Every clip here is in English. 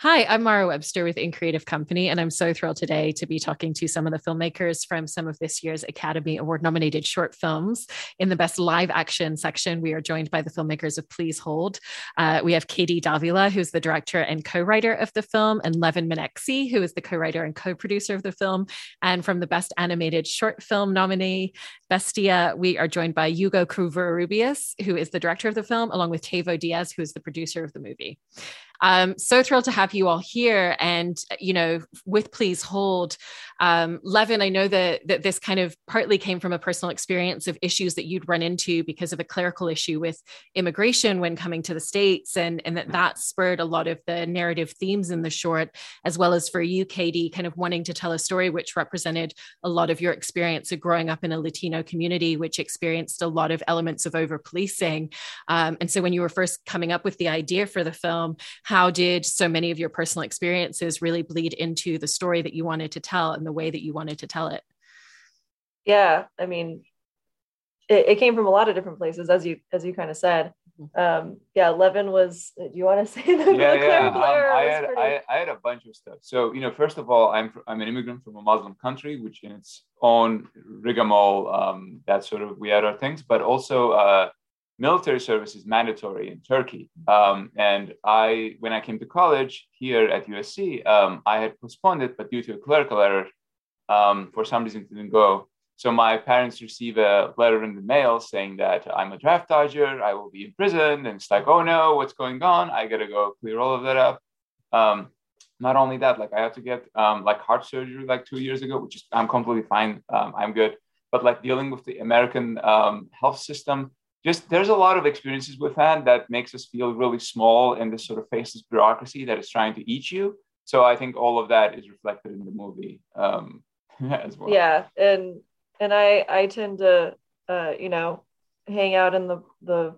Hi, I'm Mara Webster with In Creative Company, and I'm so thrilled today to be talking to some of the filmmakers from some of this year's Academy Award nominated short films. In the Best Live Action section, we are joined by the filmmakers of Please Hold. Uh, we have KD Davila, who's the director and co writer of the film, and Levin Menekse, who is the co writer and co producer of the film. And from the Best Animated Short Film nominee, Bestia, we are joined by Hugo Covarrubias, who is the director of the film, along with Tevo Diaz, who is the producer of the movie. Um, so thrilled to have you all here. And, you know, with Please Hold, um, Levin, I know that, that this kind of partly came from a personal experience of issues that you'd run into because of a clerical issue with immigration when coming to the States, and, and that that spurred a lot of the narrative themes in the short, as well as for you, KD, kind of wanting to tell a story which represented a lot of your experience of growing up in a Latino community, which experienced a lot of elements of over policing. Um, and so when you were first coming up with the idea for the film, how did so many of your personal experiences really bleed into the story that you wanted to tell and the way that you wanted to tell it yeah i mean it, it came from a lot of different places as you as you kind of said mm-hmm. um yeah levin was do you want to say the yeah, yeah. Um, I, had, pretty... I, I, had a bunch of stuff so you know first of all i'm i'm an immigrant from a muslim country which in its own rigmarole um that sort of we had our things but also uh military service is mandatory in Turkey. Um, and I, when I came to college here at USC, um, I had postponed it, but due to a clerical error, um, for some reason, it didn't go. So my parents receive a letter in the mail saying that I'm a draft dodger, I will be in prison, and it's like, oh no, what's going on? I gotta go clear all of that up. Um, not only that, like I had to get um, like heart surgery like two years ago, which is I'm completely fine. Um, I'm good. But like dealing with the American health system, just there's a lot of experiences with that that makes us feel really small in this sort of faceless bureaucracy that is trying to eat you. So I think all of that is reflected in the movie um, as well. Yeah, and and I I tend to uh, you know hang out in the the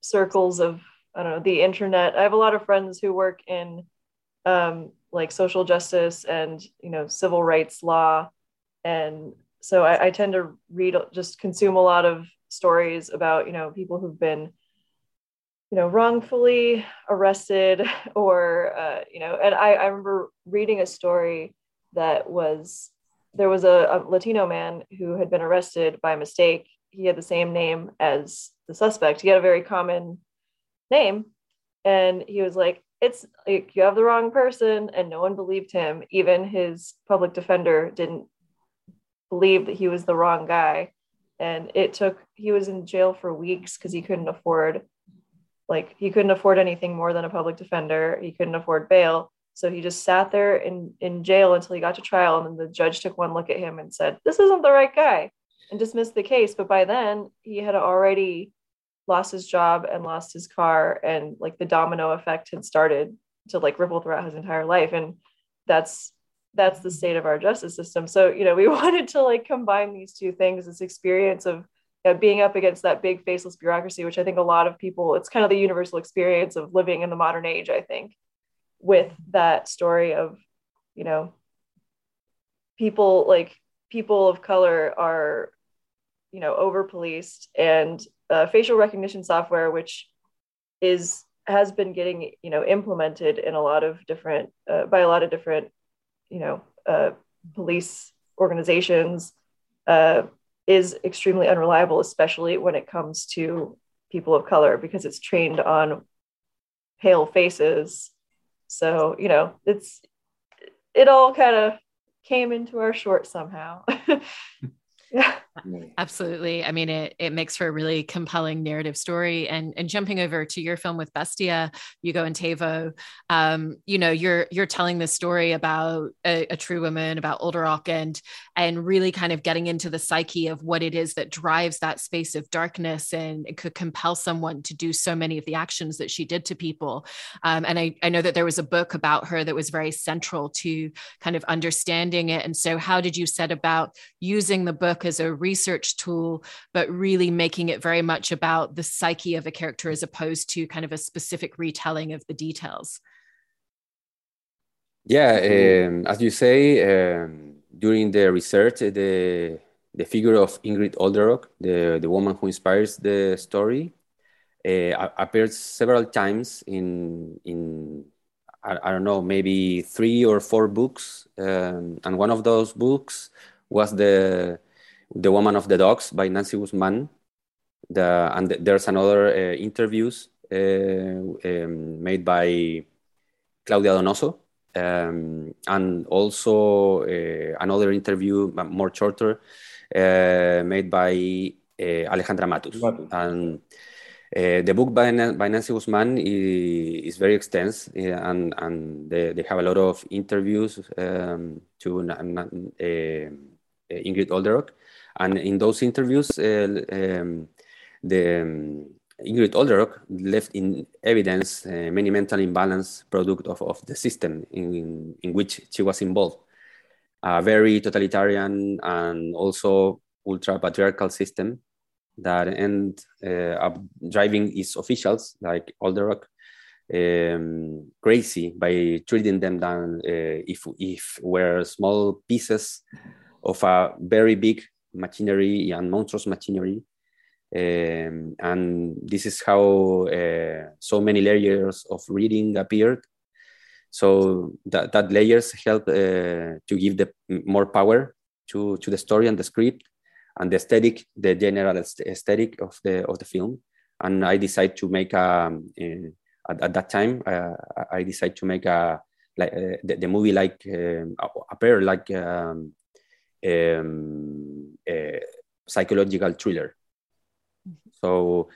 circles of I don't know the internet. I have a lot of friends who work in um, like social justice and you know civil rights law, and so I, I tend to read just consume a lot of stories about you know people who've been you know wrongfully arrested or uh, you know and I, I remember reading a story that was there was a, a latino man who had been arrested by mistake. He had the same name as the suspect. He had a very common name. And he was like it's like you have the wrong person. And no one believed him. Even his public defender didn't believe that he was the wrong guy and it took he was in jail for weeks because he couldn't afford like he couldn't afford anything more than a public defender. He couldn't afford bail. So he just sat there in in jail until he got to trial and then the judge took one look at him and said this isn't the right guy and dismissed the case. But by then he had already lost his job and lost his car and like the domino effect had started to like ripple throughout his entire life. And that's that's the state of our justice system. So you know we wanted to like combine these two things this experience of you know, being up against that big faceless bureaucracy which i think a lot of people it's kind of the universal experience of living in the modern age i think with that story of you know people like people of color are you know over policed and uh, facial recognition software which is has been getting you know implemented in a lot of different uh, by a lot of different you know uh, police organizations uh, is extremely unreliable, especially when it comes to people of color, because it's trained on pale faces. So you know, it's it all kind of came into our short somehow. yeah absolutely. I mean it, it makes for a really compelling narrative story. And and jumping over to your film with bestia hugo and tevo um, you know you're you're telling this story about a, a true woman about older and and really kind of getting into the psyche of what it is that drives that space of darkness and it could compel someone to do so many of the actions that she did to people. Um, and I, I know that there was a book about her that was very central to kind of understanding it. And so how did you set about using the book as a research tool, but really making it very much about the psyche of a character as opposed to kind of a specific retelling of the details. Yeah, um, as you say, um, during the research, the the figure of Ingrid Olderock, the, the woman who inspires the story, uh, appears several times in in I, I, don't know, maybe three or four books, um, and one of those books was the the Woman of the Dogs by Nancy Guzman. The and there's another uh, interviews uh, um, made by Claudia Donoso, um, and also uh, another interview, more shorter, uh, made by Alejandra Matus. Matus. And uh, the book by, by Nancy Guzman is, is very extensive uh, and, and they, they, have a lot of interviews um, to uh, Ingrid Olderock. And in those interviews, um, the um, Ingrid Olderock left in evidence uh, many mental imbalance product of, of the system in, in which she was involved. A very totalitarian and also ultra patriarchal system that end uh, up driving its officials like Olderock um, crazy by treating them down uh, if if were small pieces of a very big machinery and monstrous machinery. Um, and this is how uh, so many layers of reading appeared. So that, that layers help uh, to give the more power to, to the story and the script and the aesthetic, the general aesthetic of the of the film. And I decided to make a uh, at, at, that time uh, I decided to make a like uh, the, the, movie like um, appear like um, um, a psychological thriller. Mm-hmm. So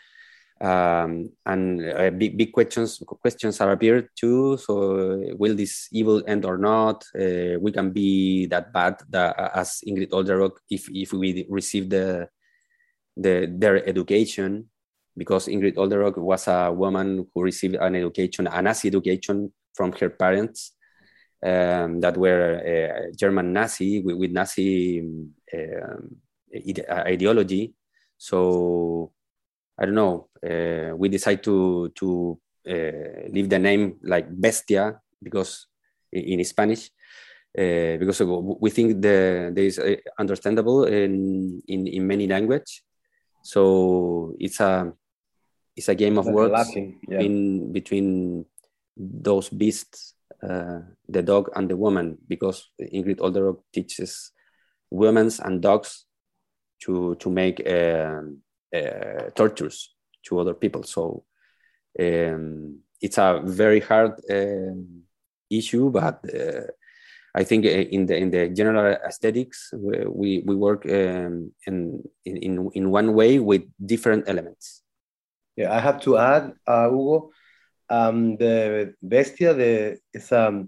um, and uh, big big questions questions are appeared too. So will this evil end or not? Uh, we can be that bad that, as Ingrid Olderock if if we receive the the their education because Ingrid Olderock was a woman who received an education, a Nazi education from her parents um, that were uh, German Nazi with, with Nazi um, ideology. So I don't know. Uh, we decide to to uh, leave the name like Bestia because in, Spanish, uh, because we think the there is uh, understandable in, in in many language. So it's a it's a game of words yeah. in between those beasts, uh, the dog and the woman, because Ingrid Olderock teaches women and dogs to to make. Um, uh, tortures to other people. So um, it's a very hard um, issue, but uh, I think uh, in the in the general aesthetics we we work um, in, in in one way with different elements. Yeah, I have to add, uh, Hugo, um, the Bestia the is a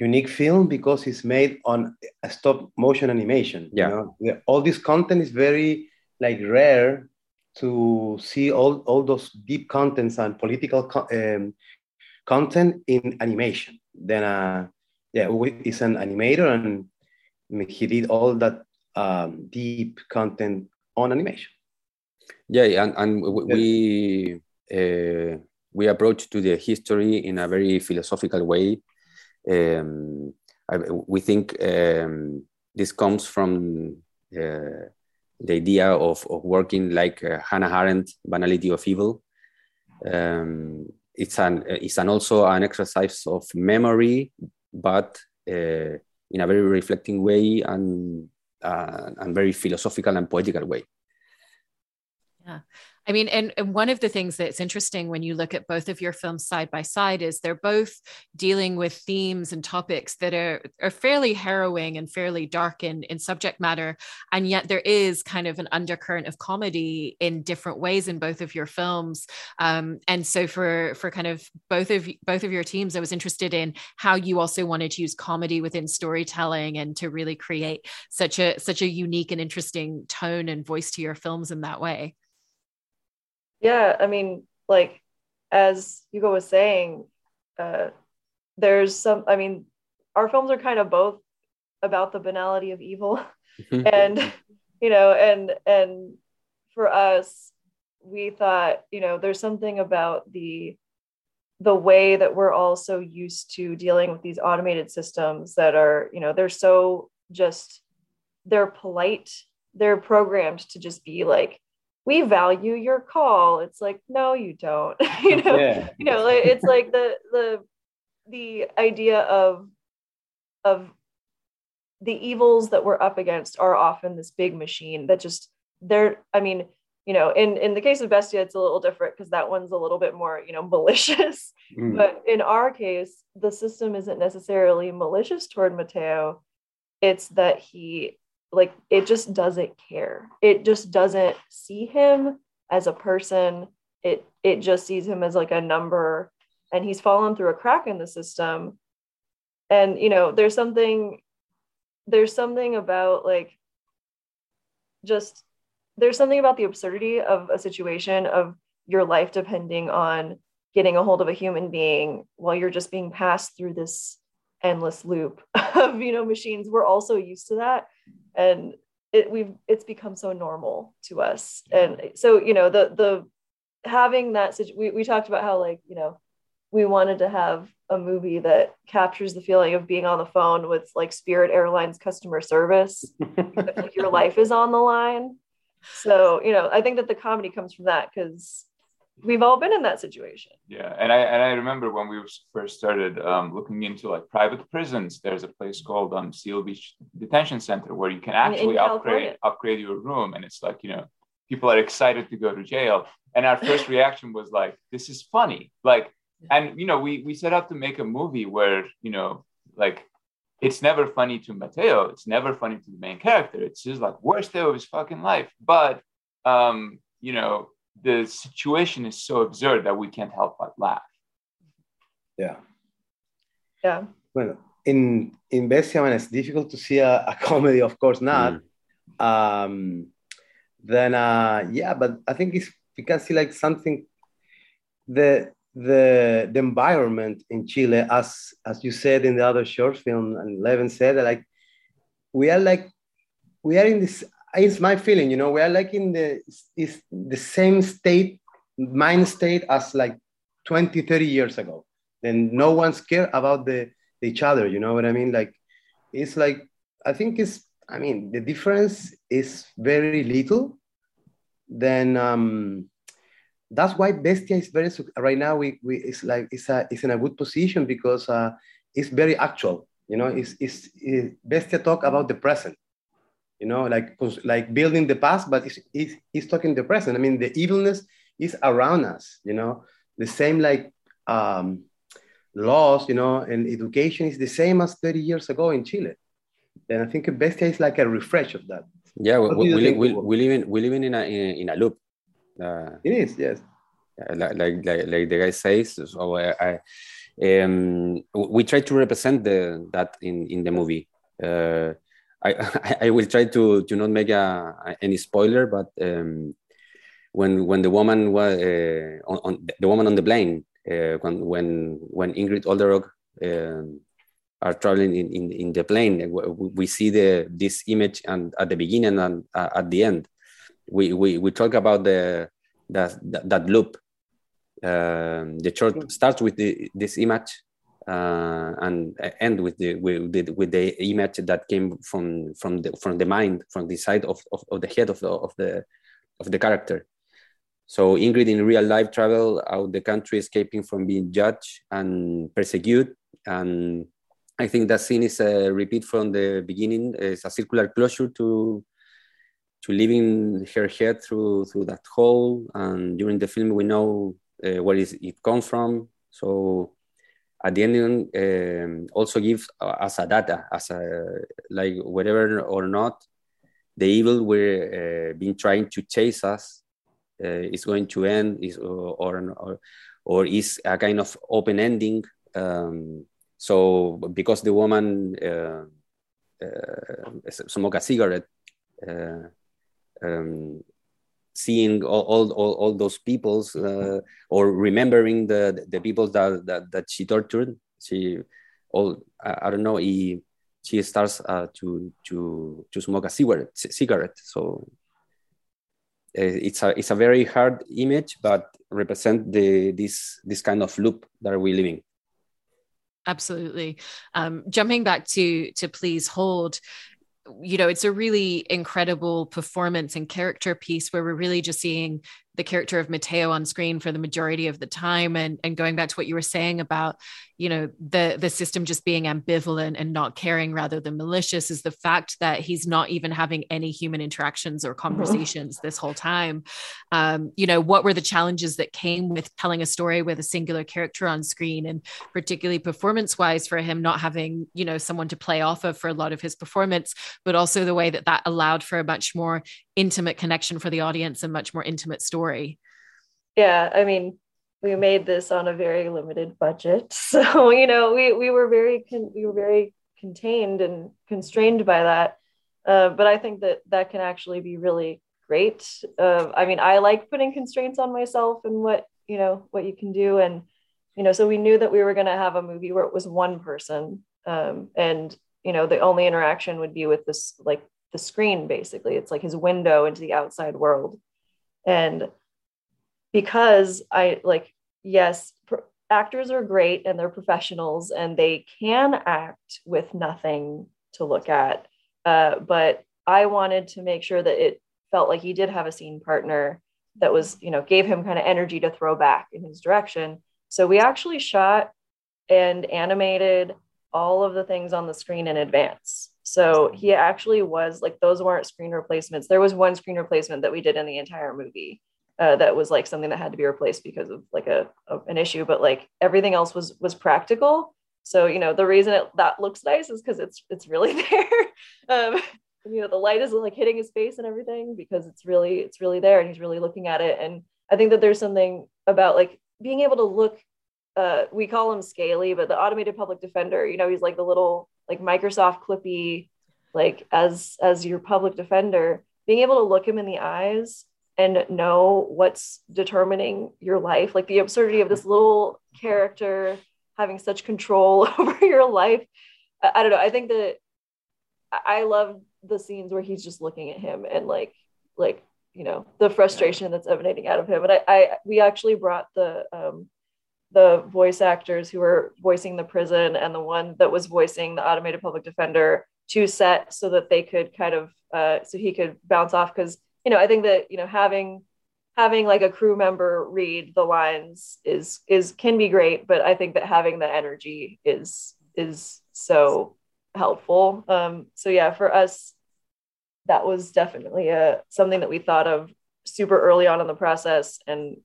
unique film because it's made on a stop motion animation. Yeah, you know? the, all this content is very like rare to see all, all those deep contents and political co um, content in animation. Then, uh, yeah, he's an animator and he did all that um, deep content on animation. Yeah, and, and we uh, we approach to the history in a very philosophical way. Um, I, we think um, this comes from uh, the idea of, of working like uh, Hannah Arendt, banality of evil. Um, it's an it's an also an exercise of memory, but uh, in a very reflecting way and uh, and very philosophical and poetical way. Yeah. I mean, and, and, one of the things that's interesting when you look at both of your films side by side is they're both dealing with themes and topics that are, are fairly harrowing and fairly dark in, in subject matter. And yet there is kind of an undercurrent of comedy in different ways in both of your films. Um, and so for for kind of both of both of your teams, I was interested in how you also wanted to use comedy within storytelling and to really create such a such a unique and interesting tone and voice to your films in that way. Yeah, I mean, like as Hugo was saying, uh, there's some. I mean, our films are kind of both about the banality of evil, and you know, and and for us, we thought, you know, there's something about the the way that we're all so used to dealing with these automated systems that are, you know, they're so just they're polite, they're programmed to just be like we value your call it's like no you don't you know yeah. you know it's like the the the idea of of the evils that we're up against are often this big machine that just they're i mean you know in in the case of bestia it's a little different because that one's a little bit more you know malicious mm. but in our case the system isn't necessarily malicious toward mateo it's that he like it just doesn't care. It just doesn't see him as a person. It it just sees him as like a number and he's fallen through a crack in the system. And you know there's something there's something about like just there's something about the absurdity of a situation of your life depending on getting a hold of a human being while you're just being passed through this endless loop of you know machines. We're also used to that. And it we've it's become so normal to us. And so you know the the having that we, we talked about how like you know we wanted to have a movie that captures the feeling of being on the phone with like spirit airlines customer service like your life is on the line. So you know i think that the comedy comes from that because we've all been in that situation yeah and i and i remember when we first started um, looking into like private prisons there's a place called um, seal beach detention center where you can actually upgrade upgrade your room and it's like you know people are excited to go to jail and our first reaction was like this is funny like and you know we we set out to make a movie where you know like it's never funny to Mateo. It's never funny to the main character. It's just like worst day of his fucking life. But um, you know, the situation is so absurd that we can't help but laugh. Yeah. Yeah. Well, in in Bestia, when it's difficult to see a, a comedy, of course not. Mm. Um, then uh, yeah, but I think it's we can see like something the the the environment in Chile, as as you said in the other short film, and Levin said, like we are like we are in this. It's my feeling, you know, we are like in the is the same state, mind state as like 20, 30 years ago. Then no one's care about the each other. You know what I mean? Like it's like I think it's. I mean, the difference is very little. Then um, that's why Bestia is very right now. We, we it's like it's a it's in a good position because uh, it's very actual. You know, it's, it's, it's Bestia talk about the present. You know, like like building the past, but it's, it's, it's talking the present. I mean, the evilness is around us. You know, the same like um, laws. You know, and education is the same as 30 years ago in Chile. And I think Bestia is like a refresh of that. Yeah, we, we, we, we, live in we live in a in a loop uh, it is, yes. Like, like, like, the guy says, so I, I um, we try to represent the, that in, in the movie. Uh, I, I will try to, to not make a, any spoiler, but um, when when the woman was uh, on, on, the woman on the plane, uh, when when when Ingrid Olderock um, are traveling in, in, in the plane, we see the this image and at the beginning and uh, at the end. We, we, we talk about the, the that, that loop. Um, the short starts with the, this image uh, and end with the, with the with the image that came from from the from the mind from the side of, of, of the head of the of the of the character. So Ingrid in real life travel out the country, escaping from being judged and persecuted. And I think that scene is a repeat from the beginning. It's a circular closure to to living her head through through that hole. And during the film, we know uh, where is it come from. So at the end, um, also gives us a data, as a like whatever or not, the evil we're uh, been trying to chase us uh, is going to end, is or or, or is a kind of open ending. Um, so because the woman uh, uh, smoke a cigarette. Uh, um, seeing all, all, all, all, those peoples uh, or remembering the, the people that, that, that she tortured. She all I, I don't know he, she starts uh, to to to smoke a cigarette cigarette. So uh, it's a it's a very hard image but represent the this this kind of loop that we're living absolutely. Um, jumping back to to please hold you know, it's a really incredible performance and character piece where we're really just seeing the character of Mateo on screen for the majority of the time. And, and going back to what you were saying about, you know the the system just being ambivalent and not caring rather than malicious is the fact that he's not even having any human interactions or mm-hmm. conversations this whole time um, you know what were the challenges that came with telling a story with a singular character on screen and particularly performance wise for him not having you know someone to play off of for a lot of his performance but also the way that that allowed for a much more intimate connection for the audience and much more intimate story yeah i mean we made this on a very limited budget. So you know we we were very con- we were very contained and constrained by that. Uh, but i think that that can actually be really great. Uh, i mean i like putting constraints on myself and what you know what you can do. And you know so we knew that we were going to have a movie where it was one person um, and you know the only interaction would be with this like the screen basically. It's like his window into the outside world. And because i like yes, pr- actors are great and they're professionals and they can act with nothing to look at. Uh, but I wanted to make sure that it felt like he did have a scene partner that was, you know, gave him kind of energy to throw back in his direction. So we actually shot and animated all of the things on the screen in advance. So he actually was like, those weren't screen replacements. There was one screen replacement that we did in the entire movie uh, that was like something that had to be replaced because of like a, a, an issue but like everything else was was practical. So you know the reason it, that looks nice is because it's it's really there. Um you know the light is like hitting his face and everything because it's really it's really there and he's really looking at it. And i think that there's something about like being able to look uh, we call him scaly but the automated public defender you know he's like the little like microsoft clippy like as as your public defender being able to look him in the eyes and know what's determining your life like the absurdity of this little character having such control over your life. I, I, don't know. I think that i love the scenes where he's just looking at him and like like you know the frustration that's emanating out of him. And i, I we actually brought the um the voice actors who were voicing the prison and the one that was voicing the automated public defender to set so that they could kind of uh, so he could bounce off. Because you know, I think that, you know, having having like a crew member read the lines is is can be great, but I think that having the energy is is so helpful. Um, so yeah, for us, that was definitely a something that we thought of super early on in the process, and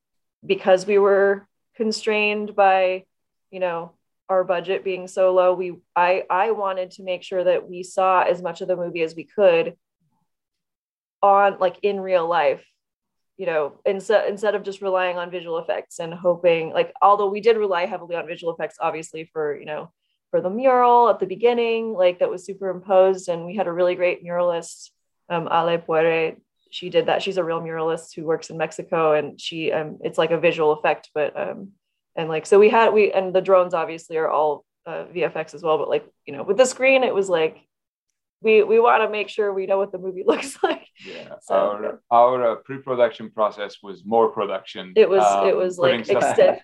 because we were constrained by, you know, our budget being so low, we I I wanted to make sure that we saw as much of the movie as we could on like in real life you know instead instead of just relying on visual effects and hoping like although we did rely heavily on visual effects obviously for you know for the mural at the beginning like that was superimposed and we had a really great muralist um ale puere. She did that. She's a real muralist who works in mexico and she um it's like a visual effect but um and like so we had we and the drones obviously are all uh, vfx as well but like you know with the screen it was like we we want to make sure we know what the movie looks like. Yeah, so, our our uh, pre-production process was more production. It was um, it was like extended.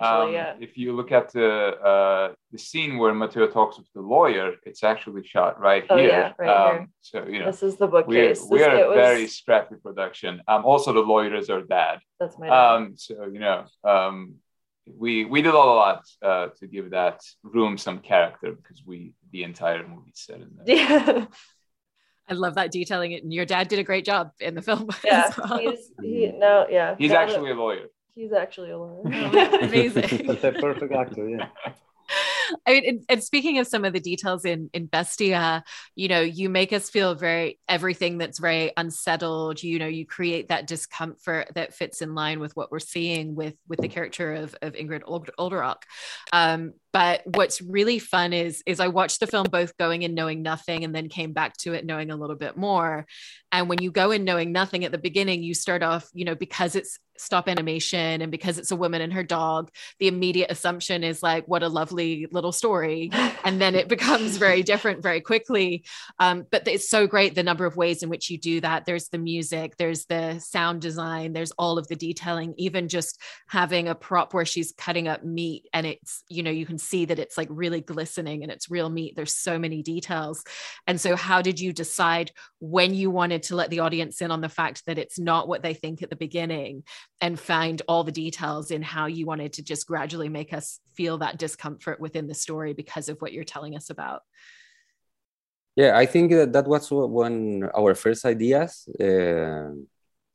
Um, yeah. If you look at the uh, the scene where Mateo talks with the lawyer, it's actually shot right oh, here. Yeah, right um, here. So you know, this is the bookcase. We are a very scrappy production. Um, also the lawyer is our dad. That's my dad. Um, so you know, um, we we did a lot uh, to give that room some character because we the entire movie set in there. Yeah. I love that detailing it. And your dad did a great job in the film. Yeah. Well. He's he no, yeah. He's actually a lawyer. He's actually a lawyer. Amazing. That's a perfect actor, yeah. I mean, and, and, speaking of some of the details in in Bestia, you know, you make us feel very everything that's very unsettled. You know, you create that discomfort that fits in line with what we're seeing with with the character of of Ingrid Olderock. Um, but what's really fun is is I watched the film both going in knowing nothing and then came back to it knowing a little bit more. And when you go in knowing nothing at the beginning, you start off, you know, because it's stop animation and because it's a woman and her dog the immediate assumption is like what a lovely little story. And then it becomes very different very quickly. Um, but it's so great the number of ways in which you do that. There's the music there's the sound design there's all of the detailing even just having a prop where she's cutting up meat and it's you know you can see that it's like really glistening and it's real meat there's so many details. And so how did you decide when you wanted to let the audience in on the fact that it's not what they think at the beginning and find all the details in how you wanted to just gradually make us feel that discomfort within the story because of what you're telling us about? Yeah i think that, that was one our first ideas uh,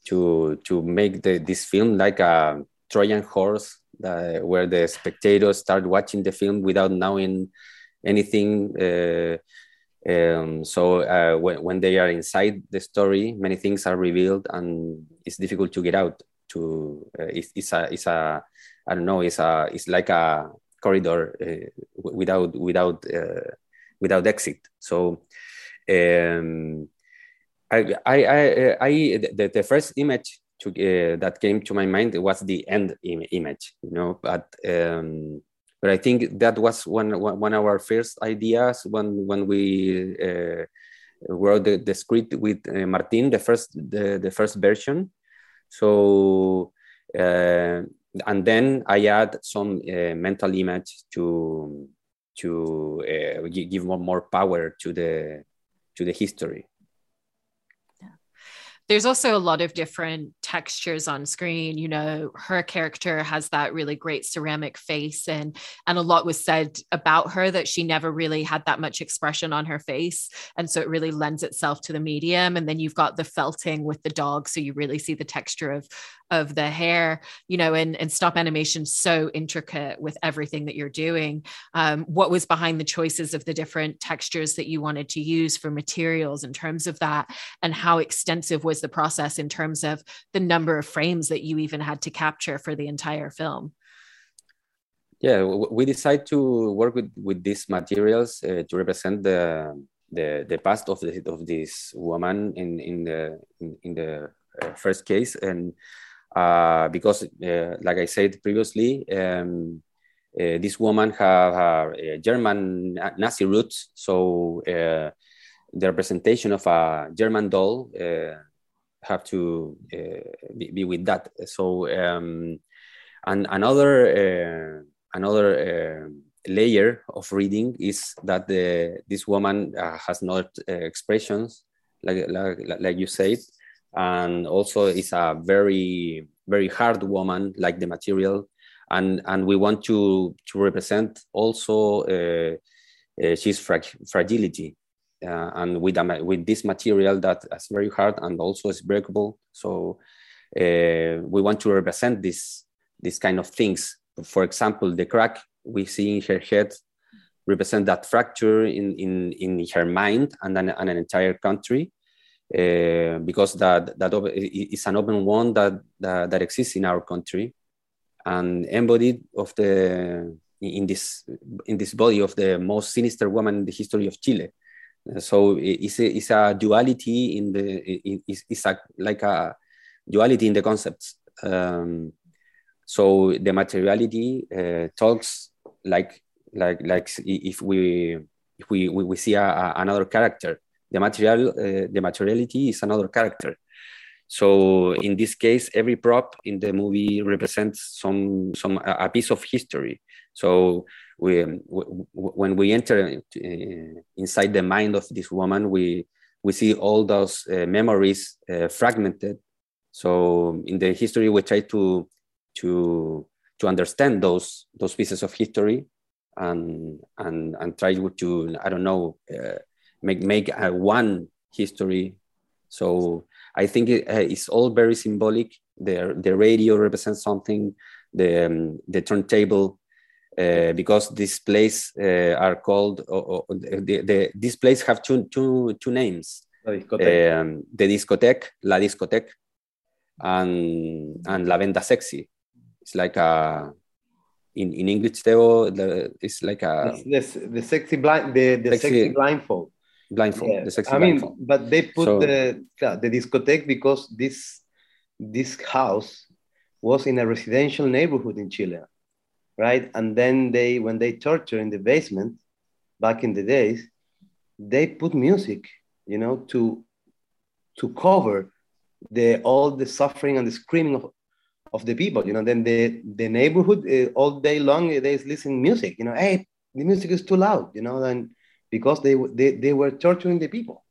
to to make the, this film like a trojan horse uh, where the spectators start watching the film without knowing anything. Uh, um, so uh, when, when they are inside the story, many things are revealed, and it's difficult to get out. To uh, it's, it's a it's a I don't know. It's a it's like a corridor uh, without without uh, without exit. So. Um, I, I, I, I the, the first image to, uh, that came to my mind was the end Im image, you know. But um, but I think that was one one of our first ideas when when we uh, wrote the, the script with uh, Martin, the first the, the first version. So uh, and then I add some uh, mental image to to uh, give more, more power to the to the history there's also a lot of different textures on screen you know her character has that really great ceramic face and and a lot was said about her that she never really had that much expression on her face and so it really lends itself to the medium and then you've got the felting with the dog so you really see the texture of of the hair you know and, and stop animation so intricate with everything that you're doing. Um, what was behind the choices of the different textures that you wanted to use for materials in terms of that and how extensive was the process in terms of the number of frames that you even had to capture for the entire film? Yeah we decided to work with with these materials uh, to represent the the the past of the of this woman in in the in, in the uh, first case. And uh, because, uh, like I said previously, um, uh, this woman have uh, German Nazi roots, so uh, the representation of a German doll have to be, be, with that. So, um, and another another layer of reading is that the, this woman has not expressions like, like like you said and also is a very very hard woman like the material. And and we want to to represent also uh, uh, she's frag- fragility uh, and with a, with this material that is very hard and also is breakable. So uh, we want to represent this this kind of things. For example the crack we see in her head represent that fracture in in in her mind and an, and an entire country uh, because that that is an open wound that, that, that exists in our country and embodied of the in this in this body of the most sinister woman in the history of Chile. So it's a, it's a duality in the it's, it's a, like a duality in the concepts. Um, so the materiality uh, talks like like like if we if we we, we see a, a, another character the material uh, the materiality is another character. So in this case every prop in the movie represents some some a piece of history. So we, when we enter uh, inside the mind of this woman we we see all those uh, memories uh, fragmented. So in the history we try to to to understand those those pieces of history and and and try to i don't know uh, make make a one history. So I think it, uh, it's all very symbolic. The the radio represents something. The um, the turntable uh, because these places uh, are called uh, the, the these places have two two two names. Um, the discotheque, la discotheque, and and la venda sexy. It's like a in, in English, Theo, it's like a the, the sexy blind the, the sexy, sexy blindfold blindfold yeah. the sexy i blindfold. mean but they put so, the the discotheque because this this house was in a residential neighborhood in chile right and then they when they torture in the basement back in the days they put music you know to to cover the all the suffering and the screaming of of the people. You know, then the the neighborhood uh, all day long they is listening music. You know, hey, the music is too loud. You know, and because they they, they were torturing the people.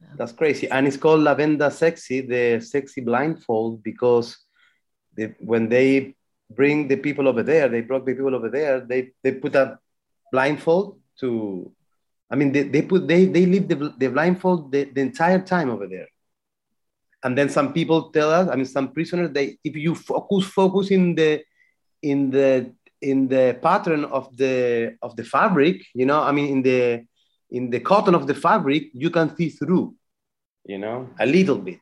Yeah. That's crazy, and it's called La Venda Sexy, the sexy blindfold, because they, when they bring the people over there, they brought the people over there. They they put a blindfold to. I mean, they, they put they they leave the, the blindfold the, the entire time over there and then some people tell us i mean some prisoners they if you focus focus in the in the in the pattern of the of the fabric you know i mean in the in the cotton of the fabric you can see through you know a little bit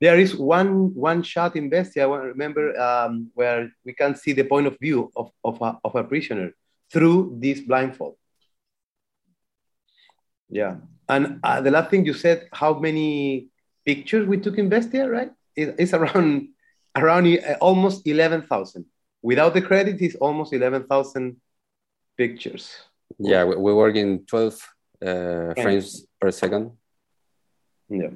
there is one one shot in bestia i remember um, where we can see the point of view of, of, a, of a prisoner through this blindfold yeah and uh, the last thing you said how many pictures we took in Bestia, right? It, it's around around uh, almost 11,000. Without the credit, it's almost 11,000 pictures. Yeah, we, we work in 12 uh, frames per second. Yeah.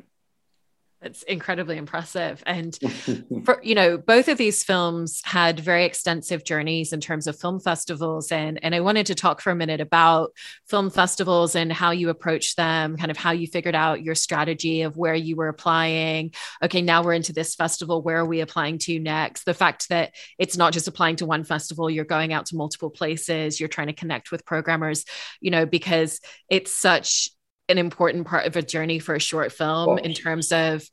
It's incredibly impressive. And for, you know, both of these films had very extensive journeys in terms of film festivals. And, and I wanted to talk for a minute about film festivals and how you approach them, kind of how you figured out your strategy of where you were applying. Okay, now we're into this festival. Where are we applying to next? The fact that it's not just applying to one festival, you're going out to multiple places, you're trying to connect with programmers, you know, because it's such an important part of a journey for a short film in terms of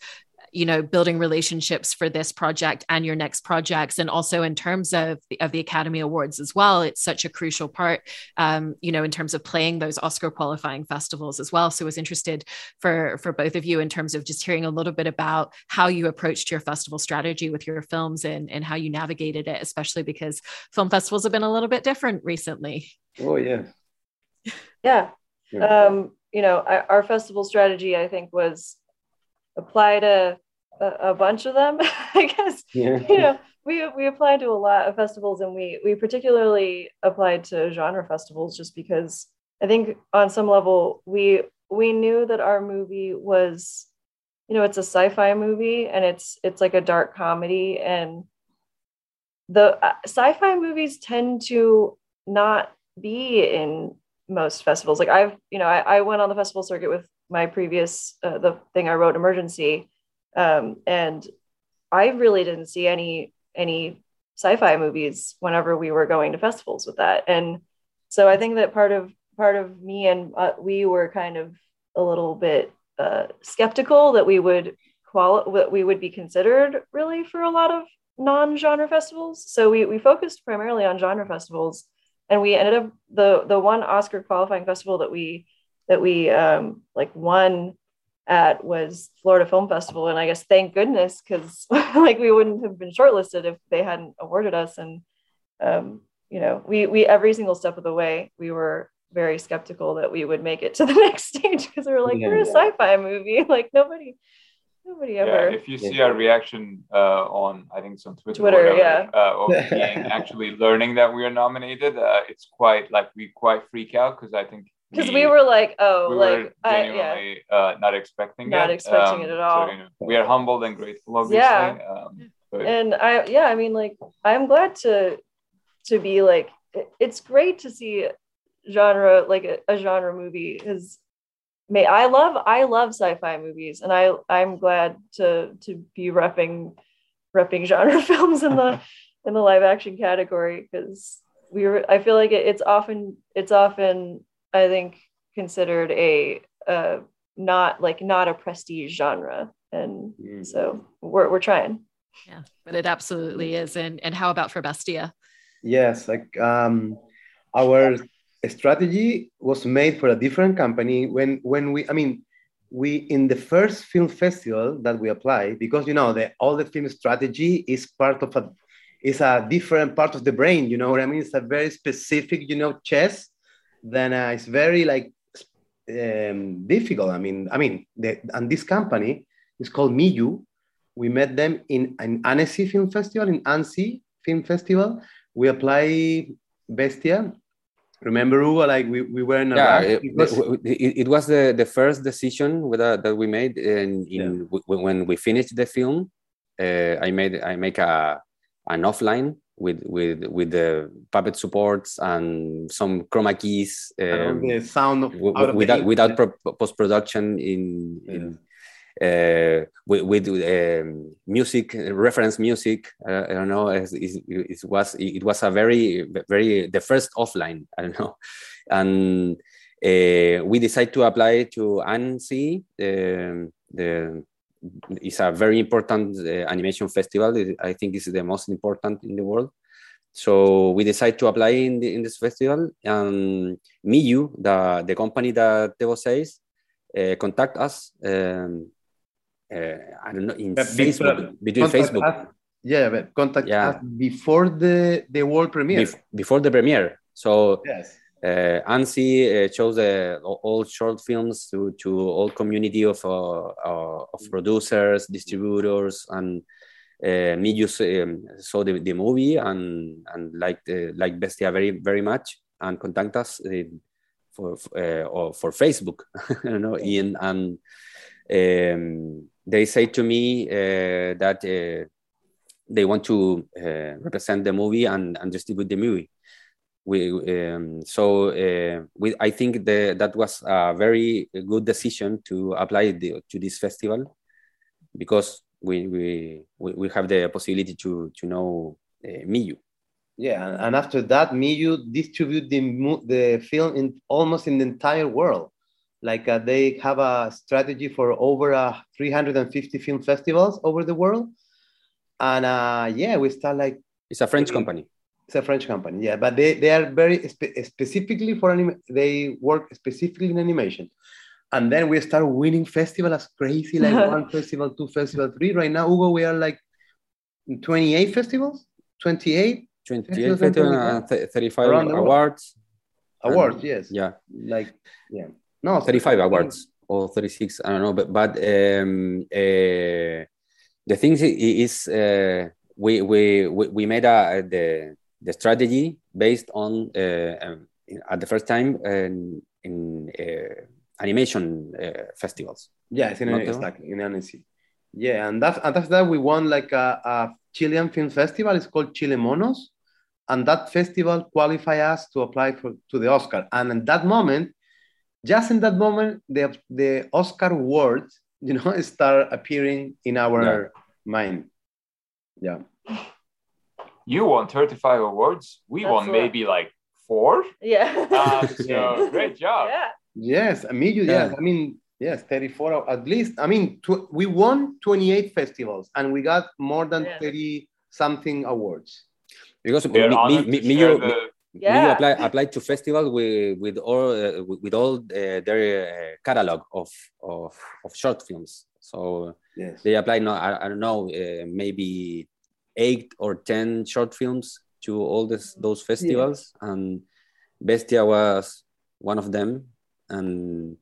you know building relationships for this project and your next projects and also in terms of the, of the academy awards as well. It's such a crucial part um, you know in terms of playing those oscar qualifying festivals as well. So i was interested for for both of you in terms of just hearing a little bit about how you approached your festival strategy with your films and and how you navigated it especially because film festivals have been a little bit different recently. Oh yeah. Yeah. Um you know, our festival strategy, I think, was apply to a, a bunch of them. I guess, yeah. you know, we, we applied to a lot of festivals and we, we particularly applied to genre festivals just because I think on some level we, we knew that our movie was, you know, it's a sci-fi movie and it's, it's like a dark comedy and the uh, sci-fi movies tend to not be in most festivals. Like I've, you know, I, I went on the festival circuit with my previous, uh, the thing I wrote, Emergency, um, and I really didn't see any any sci-fi movies whenever we were going to festivals with that. And so I think that part of part of me and uh, we were kind of a little bit uh, skeptical that we would quali- that we would be considered really for a lot of non-genre festivals. So we we focused primarily on genre festivals and we ended up the the one Oscar qualifying festival that we that we um, like won at was Florida Film Festival, and I guess thank goodness because like we wouldn't have been shortlisted if they hadn't awarded us. And um, you know, we we every single step of the way we were very skeptical that we would make it to the next stage because we were like, yeah, we're a sci-fi movie, like nobody Nobody ever. Yeah, if you see our reaction uh, on, I think it's on Twitter, Twitter whatever, yeah, uh, of being actually learning that we are nominated, uh, it's quite like we quite freak out because I think because we, we, were like, oh, we like I, yeah, uh, not expecting it. not it, expecting um, it at all. So, you know, we are humbled and grateful, obviously. Yeah. Um. And I, yeah, I mean, like, I'm glad to to be like, it's great to see genre like a, a genre movie is may I love I love sci-fi movies and I I'm glad to to be repping repping genre films in the in the live action category because we were I feel like it, it's often it's often I think considered a uh not like not a prestige genre and mm. so we're we're trying yeah but it absolutely is and and how about for bestia yes like um our strategy was made for a different company when when we i mean we in the first film festival that we apply because you know the all the film strategy is part of a is a different part of the brain you know what i mean? It's a very specific you know chess then uh, it's very like um, difficult. I mean i mean the, and this company is called miyu. We met them in an annecy film festival in annecy film festival. We apply bestia remember Hugo, like we, we were in a yeah it, it, it, was the, the first decision with, that, that we made in, in yeah. when we finished the film Uh, I made I make a an offline with with with the puppet supports and some chroma keys um, the sound of, without without post production in yeah. in uh, with, with um, music reference music uh, i don't know it, it, was it was a very very the first offline i don't know. And uh, we decided to apply to annecy um, the it's a very important uh, animation festival. I think it's the most important in the world. So we decided to apply in, the, in this festival. And miyu the, the company that Tebo says uh, contact us um, I don't know in but Facebook between Facebook. Us, yeah, but contact yeah. us before the the world premiere. Bef before the premiere. So yes. Uh, Annecy uh, chose uh, all short films to, to all community of, uh, uh of producers, distributors, and uh, me just um, saw the, the movie and and liked uh, like Bestia very very much and contact us for or for Facebook, you know, Ian and um, they say to me uh, that uh, they want to uh, represent the movie and, and distribute the movie. We, um, so we, I think the, that was a very good decision to apply the, to this festival because we, we, we have the possibility to, to know uh, Miyu. Yeah, and after that, Miyu distribute the, the film in almost in the entire world like uh, they have a strategy for over uh, 350 film festivals over the world. And uh, yeah we start like it's a french company. It's a french company yeah. But they, they are very spe specifically for anim they work specifically in animation. And then we start winning festival as crazy like one festival two festival three. Right now hugo we are like 28 festivals? 28 28 festivals, uh, 35 awards. Awards and, yes. yeah. Like yeah no, 35 awards or 36. I don't know, but but um, uh, the thing is, uh, we, we we made a, the the strategy based on uh, um, at the first time in, in uh, animation uh, festivals. Yeah, it's in exactly in Annecy. Yeah, and that's and that's that we won like a, a Chilean film festival. It's called Chilemonos, and that festival qualified us to apply for to the Oscar. And in that moment, just in that moment, the, the Oscar words, you know, start appearing in our yeah. mind. Yeah. You won 35 awards. We That's won maybe like four. Yeah. Um, so great job. Yeah. Yes, I mean, yes. I mean, yes, 34 at least. I mean, tw- we won 28 festivals and we got more than yeah. 30 something awards. Because me, me, me, me, the, yeah. you apply apply to festival with with all uh, with all uh, their uh, catalog of, of of short films. So yes. they apply no I, I don't know uh, maybe eight or ten short films to all this, those festivals, yeah. and Bestia was one of them. And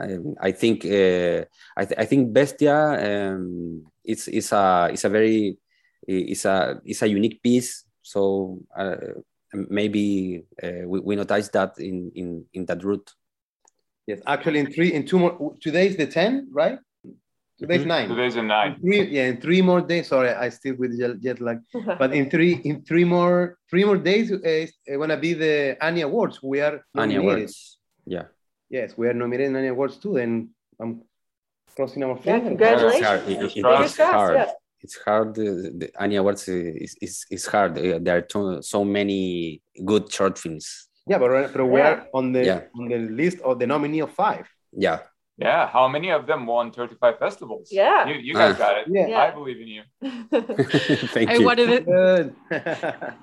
I, I think uh, I, th I think Bestia um, it's is a it's a very it's a it's a unique piece. So uh, maybe uh, we, we notice that in, in, in that route. Yes, actually, in three, in two more, today is the 10, right? Today's mm-hmm. nine. Today's a nine. Three, yeah, in three more days. Sorry, I still with jet, jet lag. but in three, in three more, three more days, uh, it's gonna be the Annie Awards. We are Annie Awards. Yeah. Yes, we are nominated in Annie Awards too. And I'm crossing our fingers. Yeah, congratulations. It's hard. It, it, hard it's hard. The Annie Awards is, is, is hard. There are too, so many good short films. Yeah, but, but we are on the yeah. on the list of the nominee of five. Yeah. Yeah. How many of them won 35 festivals? Yeah. You, you guys uh, got it. Yeah. I believe in you. Thank I you. Wanted it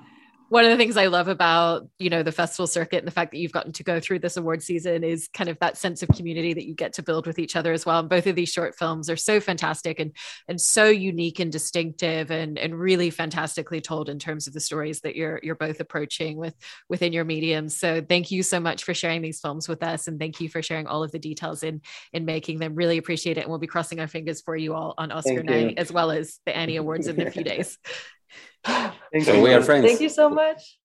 one of the things I love about, you know, the festival circuit and the fact that you've gotten to go through this award season is kind of that sense of community that you get to build with each other as well. And both of these short films are so fantastic and and so unique and distinctive and and really fantastically told in terms of the stories that you're you're both approaching with within your mediums. So thank you so much for sharing these films with us and thank you for sharing all of the details in in making them. Really appreciate it. And we'll be crossing our fingers for you all on Oscar night as well as the Annie Awards in a few days. So we are friends. Thank you so much.